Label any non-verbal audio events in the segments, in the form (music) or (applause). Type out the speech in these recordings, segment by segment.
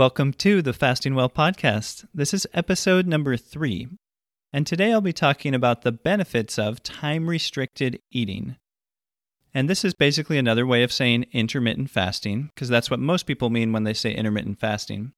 Welcome to the Fasting Well podcast. This is episode number three. And today I'll be talking about the benefits of time restricted eating. And this is basically another way of saying intermittent fasting, because that's what most people mean when they say intermittent fasting.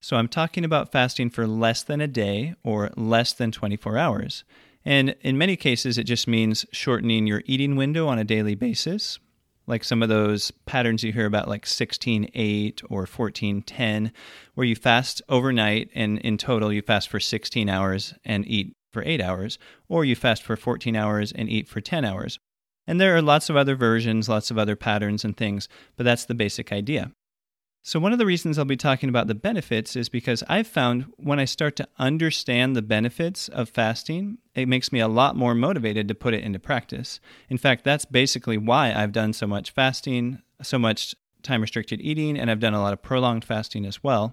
So I'm talking about fasting for less than a day or less than 24 hours. And in many cases, it just means shortening your eating window on a daily basis, like some of those patterns you hear about, like 16 8 or 14 10, where you fast overnight and in total you fast for 16 hours and eat for 8 hours, or you fast for 14 hours and eat for 10 hours. And there are lots of other versions, lots of other patterns and things, but that's the basic idea. So, one of the reasons I'll be talking about the benefits is because I've found when I start to understand the benefits of fasting, it makes me a lot more motivated to put it into practice. In fact, that's basically why I've done so much fasting, so much time restricted eating, and I've done a lot of prolonged fasting as well,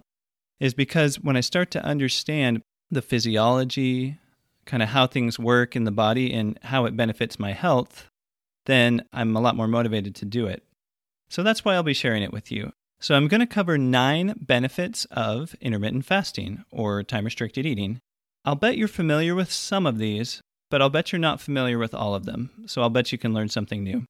is because when I start to understand the physiology, kind of how things work in the body and how it benefits my health, then I'm a lot more motivated to do it. So that's why I'll be sharing it with you. So, I'm going to cover nine benefits of intermittent fasting or time restricted eating. I'll bet you're familiar with some of these, but I'll bet you're not familiar with all of them. So, I'll bet you can learn something new.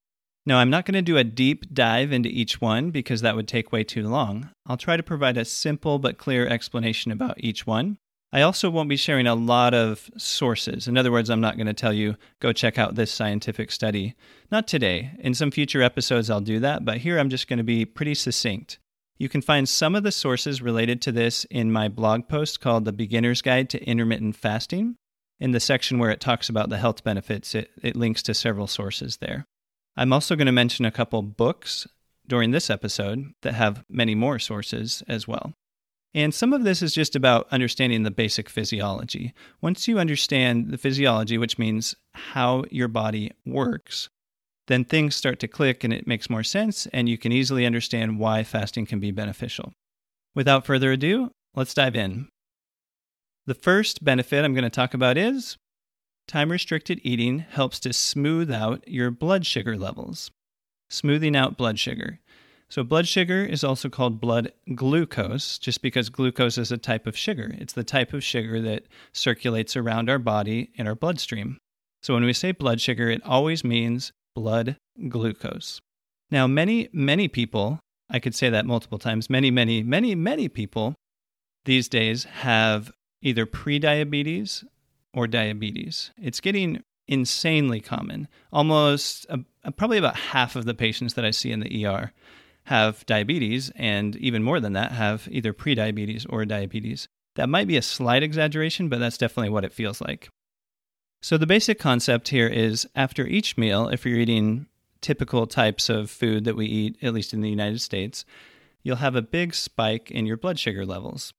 Now, I'm not going to do a deep dive into each one because that would take way too long. I'll try to provide a simple but clear explanation about each one. I also won't be sharing a lot of sources. In other words, I'm not going to tell you, go check out this scientific study. Not today. In some future episodes, I'll do that, but here I'm just going to be pretty succinct. You can find some of the sources related to this in my blog post called The Beginner's Guide to Intermittent Fasting. In the section where it talks about the health benefits, it, it links to several sources there. I'm also going to mention a couple books during this episode that have many more sources as well. And some of this is just about understanding the basic physiology. Once you understand the physiology, which means how your body works, then things start to click and it makes more sense, and you can easily understand why fasting can be beneficial. Without further ado, let's dive in. The first benefit I'm going to talk about is time restricted eating helps to smooth out your blood sugar levels. Smoothing out blood sugar. So, blood sugar is also called blood glucose, just because glucose is a type of sugar. It's the type of sugar that circulates around our body in our bloodstream. So, when we say blood sugar, it always means blood glucose. Now, many, many people, I could say that multiple times, many, many, many, many people these days have either prediabetes or diabetes. It's getting insanely common. Almost, uh, probably about half of the patients that I see in the ER have diabetes, and even more than that, have either prediabetes or diabetes. That might be a slight exaggeration, but that's definitely what it feels like. So, the basic concept here is after each meal, if you're eating typical types of food that we eat, at least in the United States, you'll have a big spike in your blood sugar levels.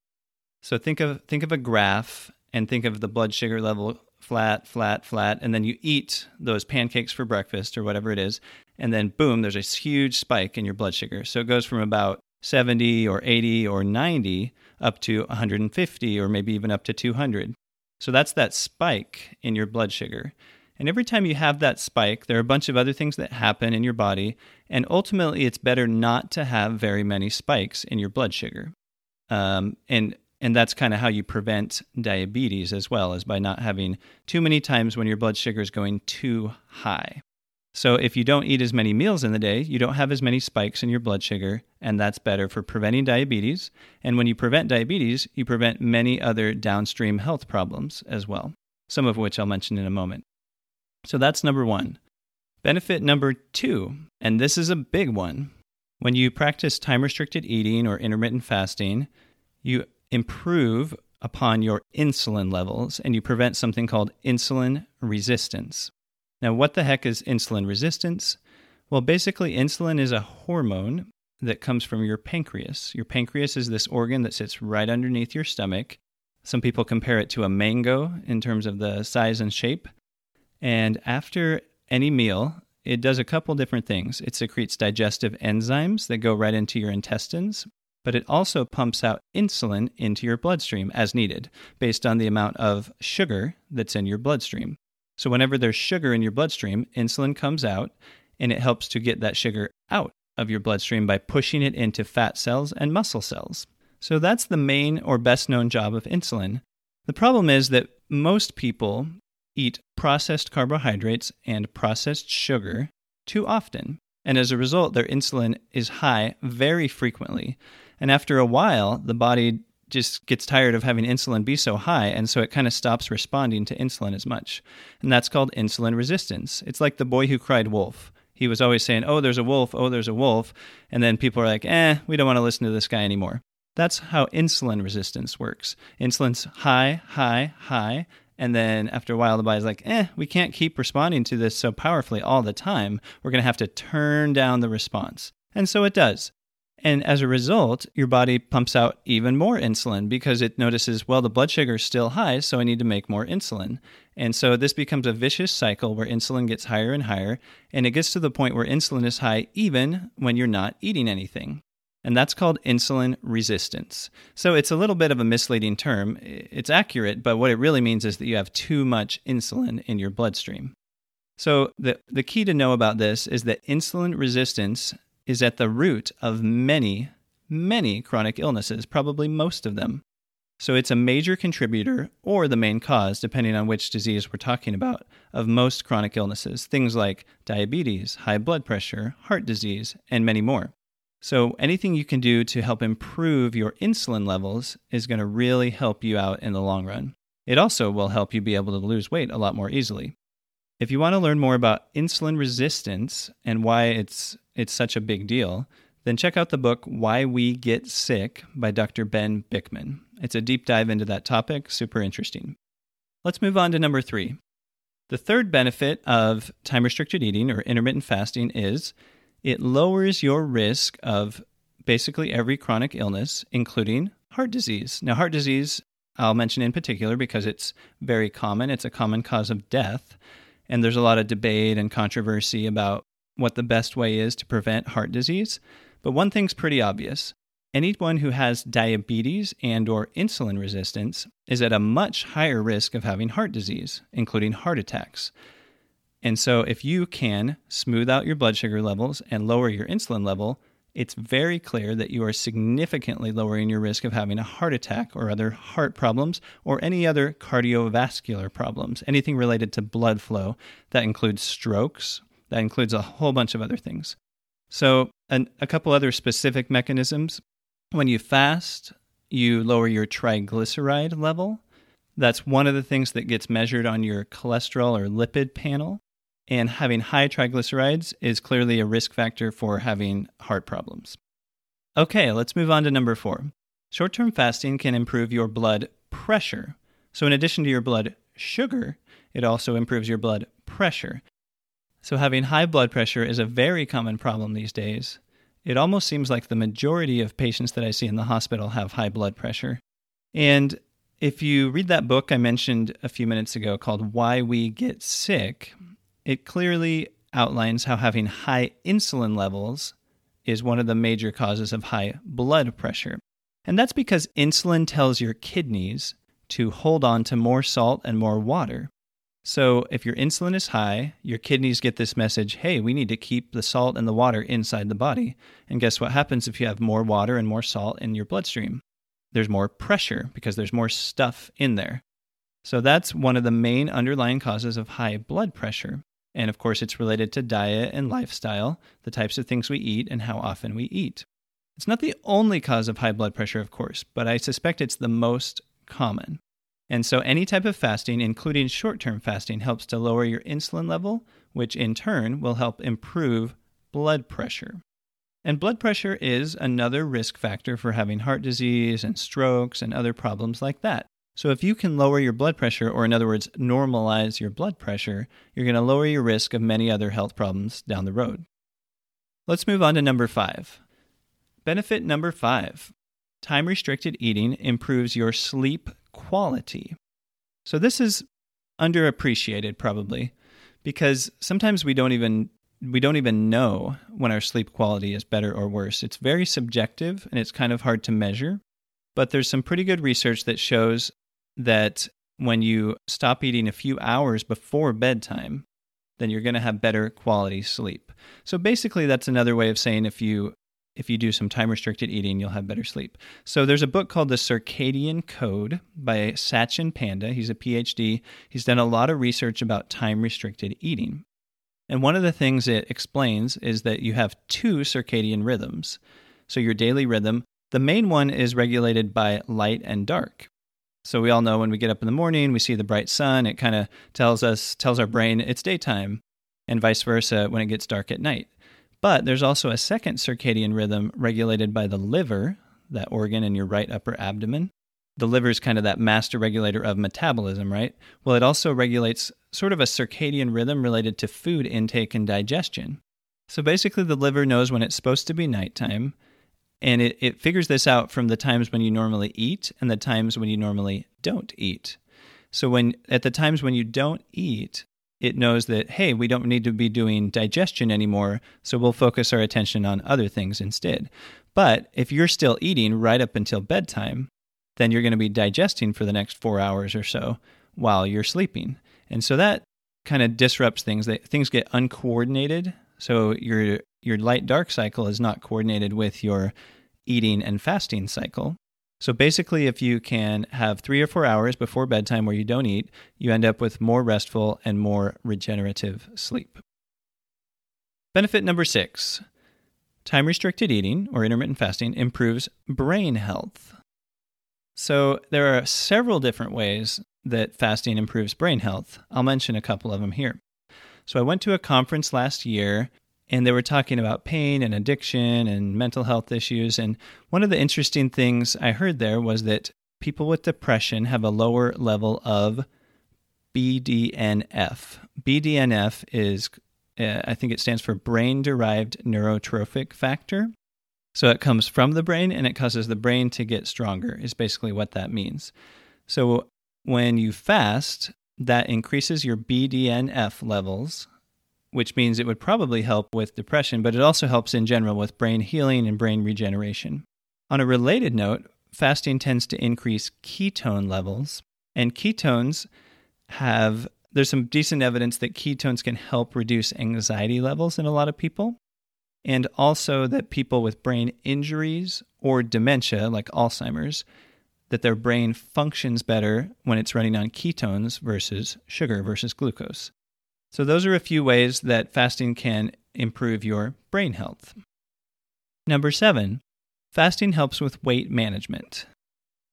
So, think of, think of a graph and think of the blood sugar level flat, flat, flat, and then you eat those pancakes for breakfast or whatever it is, and then boom, there's a huge spike in your blood sugar. So it goes from about 70 or 80 or 90 up to 150 or maybe even up to 200. So that's that spike in your blood sugar. And every time you have that spike, there are a bunch of other things that happen in your body. And ultimately, it's better not to have very many spikes in your blood sugar. Um, and and that's kind of how you prevent diabetes as well, is by not having too many times when your blood sugar is going too high. So, if you don't eat as many meals in the day, you don't have as many spikes in your blood sugar, and that's better for preventing diabetes. And when you prevent diabetes, you prevent many other downstream health problems as well, some of which I'll mention in a moment. So, that's number one. Benefit number two, and this is a big one. When you practice time restricted eating or intermittent fasting, you improve upon your insulin levels and you prevent something called insulin resistance. Now, what the heck is insulin resistance? Well, basically, insulin is a hormone that comes from your pancreas. Your pancreas is this organ that sits right underneath your stomach. Some people compare it to a mango in terms of the size and shape. And after any meal, it does a couple different things. It secretes digestive enzymes that go right into your intestines, but it also pumps out insulin into your bloodstream as needed, based on the amount of sugar that's in your bloodstream. So, whenever there's sugar in your bloodstream, insulin comes out and it helps to get that sugar out of your bloodstream by pushing it into fat cells and muscle cells. So that's the main or best known job of insulin. The problem is that most people eat processed carbohydrates and processed sugar too often. And as a result, their insulin is high very frequently. And after a while, the body just gets tired of having insulin be so high, and so it kind of stops responding to insulin as much. And that's called insulin resistance. It's like the boy who cried wolf. He was always saying, Oh, there's a wolf, oh, there's a wolf. And then people are like, Eh, we don't want to listen to this guy anymore. That's how insulin resistance works. Insulin's high, high, high. And then after a while, the body's like, eh, we can't keep responding to this so powerfully all the time. We're going to have to turn down the response. And so it does. And as a result, your body pumps out even more insulin because it notices, well, the blood sugar is still high, so I need to make more insulin. And so this becomes a vicious cycle where insulin gets higher and higher, and it gets to the point where insulin is high even when you're not eating anything. And that's called insulin resistance. So it's a little bit of a misleading term. It's accurate, but what it really means is that you have too much insulin in your bloodstream. So the, the key to know about this is that insulin resistance is at the root of many, many chronic illnesses, probably most of them. So it's a major contributor or the main cause, depending on which disease we're talking about, of most chronic illnesses, things like diabetes, high blood pressure, heart disease, and many more. So anything you can do to help improve your insulin levels is going to really help you out in the long run. It also will help you be able to lose weight a lot more easily. If you want to learn more about insulin resistance and why it's it's such a big deal, then check out the book Why We Get Sick by Dr. Ben Bikman. It's a deep dive into that topic, super interesting. Let's move on to number 3. The third benefit of time restricted eating or intermittent fasting is it lowers your risk of basically every chronic illness, including heart disease. Now, heart disease, I'll mention in particular because it's very common, it's a common cause of death. And there's a lot of debate and controversy about what the best way is to prevent heart disease. But one thing's pretty obvious. Anyone who has diabetes and or insulin resistance is at a much higher risk of having heart disease, including heart attacks. And so if you can smooth out your blood sugar levels and lower your insulin level, it's very clear that you are significantly lowering your risk of having a heart attack or other heart problems or any other cardiovascular problems, anything related to blood flow. That includes strokes, that includes a whole bunch of other things. So, an, a couple other specific mechanisms. When you fast, you lower your triglyceride level. That's one of the things that gets measured on your cholesterol or lipid panel and having high triglycerides is clearly a risk factor for having heart problems. Okay, let's move on to number four. Short term fasting can improve your blood pressure. So, in addition to your blood sugar, it also improves your blood pressure. So, having high blood pressure is a very common problem these days. It almost seems like the majority of patients that I see in the hospital have high blood pressure. And if you read that book I mentioned a few minutes ago called Why We Get Sick, it clearly outlines how having high insulin levels is one of the major causes of high blood pressure. And that's because insulin tells your kidneys to hold on to more salt and more water. So, if your insulin is high, your kidneys get this message hey, we need to keep the salt and the water inside the body. And guess what happens if you have more water and more salt in your bloodstream? There's more pressure because there's more stuff in there. So, that's one of the main underlying causes of high blood pressure. And of course, it's related to diet and lifestyle, the types of things we eat, and how often we eat. It's not the only cause of high blood pressure, of course, but I suspect it's the most common. And so, any type of fasting, including short term fasting, helps to lower your insulin level, which in turn will help improve blood pressure. And blood pressure is another risk factor for having heart disease and strokes and other problems like that. So, if you can lower your blood pressure, or in other words, normalize your blood pressure, you're going to lower your risk of many other health problems down the road. Let's move on to number five. Benefit number five time restricted eating improves your sleep quality. So, this is underappreciated probably because sometimes we don't even we don't even know when our sleep quality is better or worse. It's very subjective and it's kind of hard to measure. But there's some pretty good research that shows that when you stop eating a few hours before bedtime, then you're going to have better quality sleep. So basically, that's another way of saying if you if you do some time restricted eating, you'll have better sleep. So there's a book called The Circadian Code by Sachin Panda. He's a PhD. He's done a lot of research about time restricted eating. And one of the things it explains is that you have two circadian rhythms. So your daily rhythm, the main one is regulated by light and dark. So we all know when we get up in the morning, we see the bright sun, it kind of tells us tells our brain it's daytime and vice versa when it gets dark at night. But there's also a second circadian rhythm regulated by the liver, that organ in your right upper abdomen. The liver is kind of that master regulator of metabolism, right? Well, it also regulates sort of a circadian rhythm related to food intake and digestion. So basically, the liver knows when it's supposed to be nighttime, and it, it figures this out from the times when you normally eat and the times when you normally don't eat. So when at the times when you don't eat, it knows that, hey, we don't need to be doing digestion anymore, so we'll focus our attention on other things instead. But if you're still eating right up until bedtime, then you're going to be digesting for the next four hours or so while you're sleeping. And so that kind of disrupts things. Things get uncoordinated. So your your light dark cycle is not coordinated with your eating and fasting cycle. So basically, if you can have three or four hours before bedtime where you don't eat, you end up with more restful and more regenerative sleep. Benefit number six time restricted eating or intermittent fasting improves brain health. So there are several different ways that fasting improves brain health. I'll mention a couple of them here. So I went to a conference last year and they were talking about pain and addiction and mental health issues. And one of the interesting things I heard there was that people with depression have a lower level of BDNF. BDNF is, uh, I think it stands for brain derived neurotrophic factor. So it comes from the brain and it causes the brain to get stronger, is basically what that means. So when you fast, that increases your BDNF levels, which means it would probably help with depression, but it also helps in general with brain healing and brain regeneration. On a related note, fasting tends to increase ketone levels, and ketones have there's some decent evidence that ketones can help reduce anxiety levels in a lot of people, and also that people with brain injuries or dementia, like Alzheimer's, that their brain functions better when it's running on ketones versus sugar versus glucose. So, those are a few ways that fasting can improve your brain health. Number seven, fasting helps with weight management.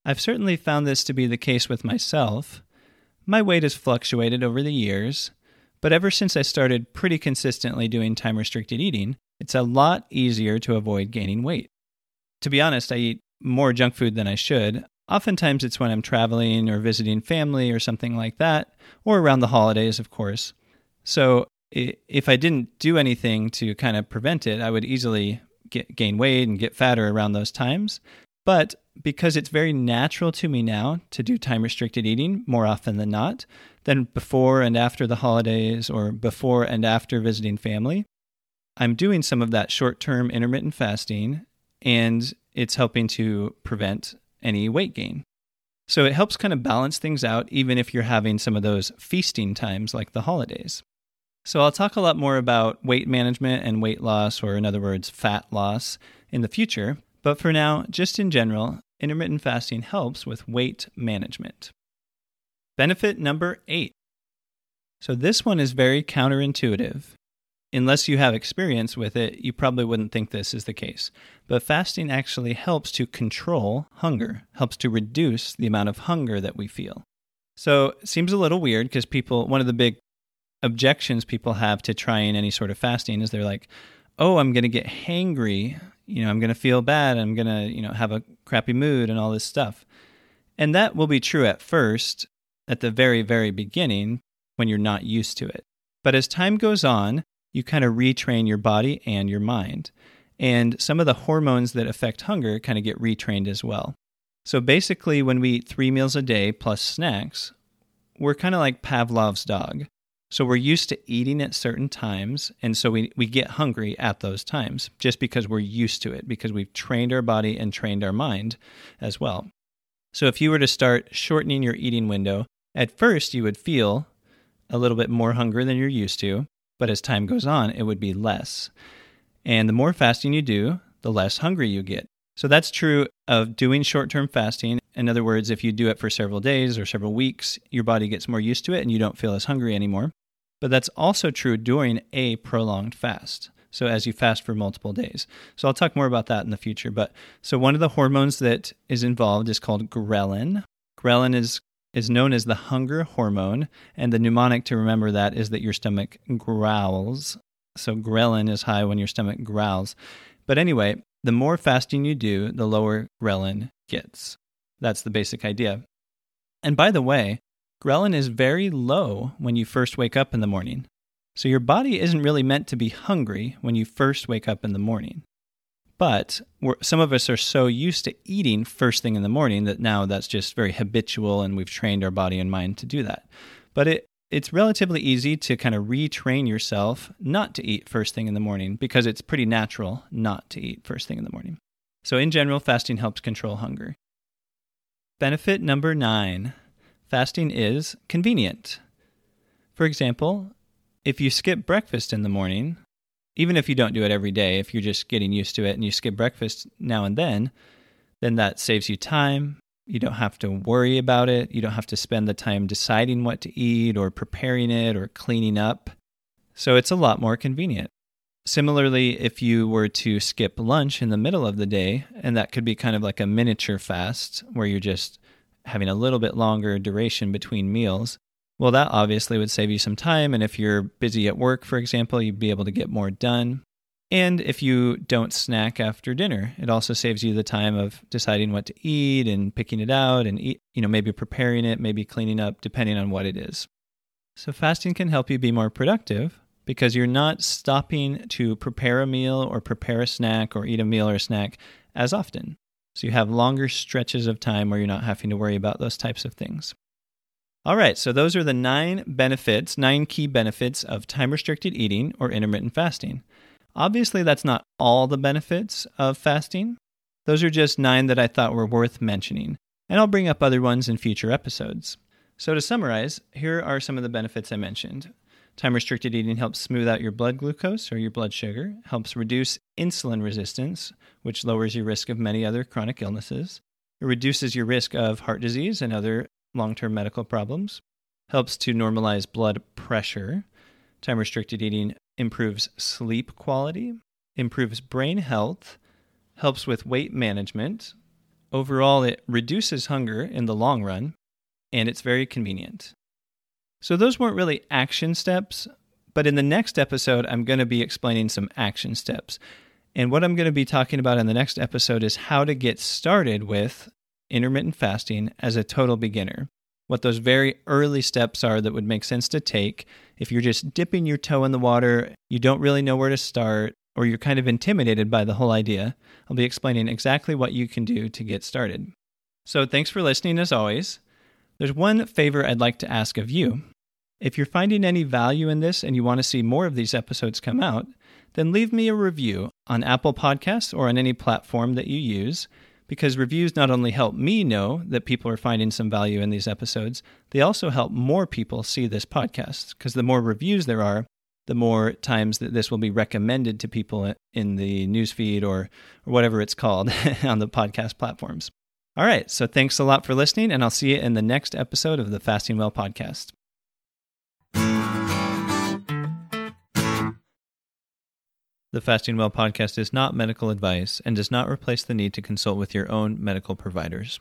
I've certainly found this to be the case with myself. My weight has fluctuated over the years, but ever since I started pretty consistently doing time restricted eating, it's a lot easier to avoid gaining weight. To be honest, I eat more junk food than I should. Oftentimes it's when I'm traveling or visiting family or something like that, or around the holidays, of course. So if I didn't do anything to kind of prevent it, I would easily get, gain weight and get fatter around those times. But because it's very natural to me now to do time restricted eating more often than not, then before and after the holidays or before and after visiting family, I'm doing some of that short term intermittent fasting and it's helping to prevent any weight gain. So it helps kind of balance things out, even if you're having some of those feasting times like the holidays. So, I'll talk a lot more about weight management and weight loss, or in other words, fat loss, in the future. But for now, just in general, intermittent fasting helps with weight management. Benefit number eight. So, this one is very counterintuitive. Unless you have experience with it, you probably wouldn't think this is the case. But fasting actually helps to control hunger, helps to reduce the amount of hunger that we feel. So, it seems a little weird because people, one of the big objections people have to trying any sort of fasting is they're like, oh, I'm going to get hangry. You know, I'm going to feel bad. I'm going to, you know, have a crappy mood and all this stuff. And that will be true at first, at the very, very beginning, when you're not used to it. But as time goes on, you kind of retrain your body and your mind. And some of the hormones that affect hunger kind of get retrained as well. So basically, when we eat three meals a day plus snacks, we're kind of like Pavlov's dog. So we're used to eating at certain times, and so we, we get hungry at those times just because we're used to it, because we've trained our body and trained our mind as well. So if you were to start shortening your eating window, at first you would feel a little bit more hunger than you're used to, but as time goes on, it would be less. And the more fasting you do, the less hungry you get. So that's true of doing short term fasting. In other words, if you do it for several days or several weeks, your body gets more used to it and you don't feel as hungry anymore. But that's also true during a prolonged fast. So as you fast for multiple days. So I'll talk more about that in the future. But so one of the hormones that is involved is called ghrelin. Ghrelin is is known as the hunger hormone, and the mnemonic to remember that is that your stomach growls. So ghrelin is high when your stomach growls. But anyway, the more fasting you do, the lower ghrelin gets. That's the basic idea. And by the way, ghrelin is very low when you first wake up in the morning. So your body isn't really meant to be hungry when you first wake up in the morning. But some of us are so used to eating first thing in the morning that now that's just very habitual and we've trained our body and mind to do that. But it, it's relatively easy to kind of retrain yourself not to eat first thing in the morning because it's pretty natural not to eat first thing in the morning. So, in general, fasting helps control hunger. Benefit number nine fasting is convenient. For example, if you skip breakfast in the morning, even if you don't do it every day, if you're just getting used to it and you skip breakfast now and then, then that saves you time, you don't have to worry about it. You don't have to spend the time deciding what to eat or preparing it or cleaning up. So it's a lot more convenient. Similarly, if you were to skip lunch in the middle of the day, and that could be kind of like a miniature fast where you're just having a little bit longer duration between meals, well, that obviously would save you some time. And if you're busy at work, for example, you'd be able to get more done. And if you don't snack after dinner, it also saves you the time of deciding what to eat and picking it out and eat, you know, maybe preparing it, maybe cleaning up, depending on what it is. So fasting can help you be more productive because you're not stopping to prepare a meal or prepare a snack or eat a meal or a snack as often. So you have longer stretches of time where you're not having to worry about those types of things. All right, so those are the nine benefits, nine key benefits of time restricted eating or intermittent fasting. Obviously, that's not all the benefits of fasting. Those are just nine that I thought were worth mentioning, and I'll bring up other ones in future episodes. So, to summarize, here are some of the benefits I mentioned. Time restricted eating helps smooth out your blood glucose or your blood sugar, helps reduce insulin resistance, which lowers your risk of many other chronic illnesses. It reduces your risk of heart disease and other long term medical problems, helps to normalize blood pressure. Time restricted eating improves sleep quality, improves brain health, helps with weight management. Overall, it reduces hunger in the long run, and it's very convenient. So, those weren't really action steps, but in the next episode, I'm going to be explaining some action steps. And what I'm going to be talking about in the next episode is how to get started with intermittent fasting as a total beginner what those very early steps are that would make sense to take. If you're just dipping your toe in the water, you don't really know where to start, or you're kind of intimidated by the whole idea, I'll be explaining exactly what you can do to get started. So, thanks for listening as always. There's one favor I'd like to ask of you. If you're finding any value in this and you want to see more of these episodes come out, then leave me a review on Apple Podcasts or on any platform that you use because reviews not only help me know that people are finding some value in these episodes, they also help more people see this podcast. Because the more reviews there are, the more times that this will be recommended to people in the newsfeed or, or whatever it's called (laughs) on the podcast platforms. All right, so thanks a lot for listening, and I'll see you in the next episode of the Fasting Well podcast. The Fasting Well podcast is not medical advice and does not replace the need to consult with your own medical providers.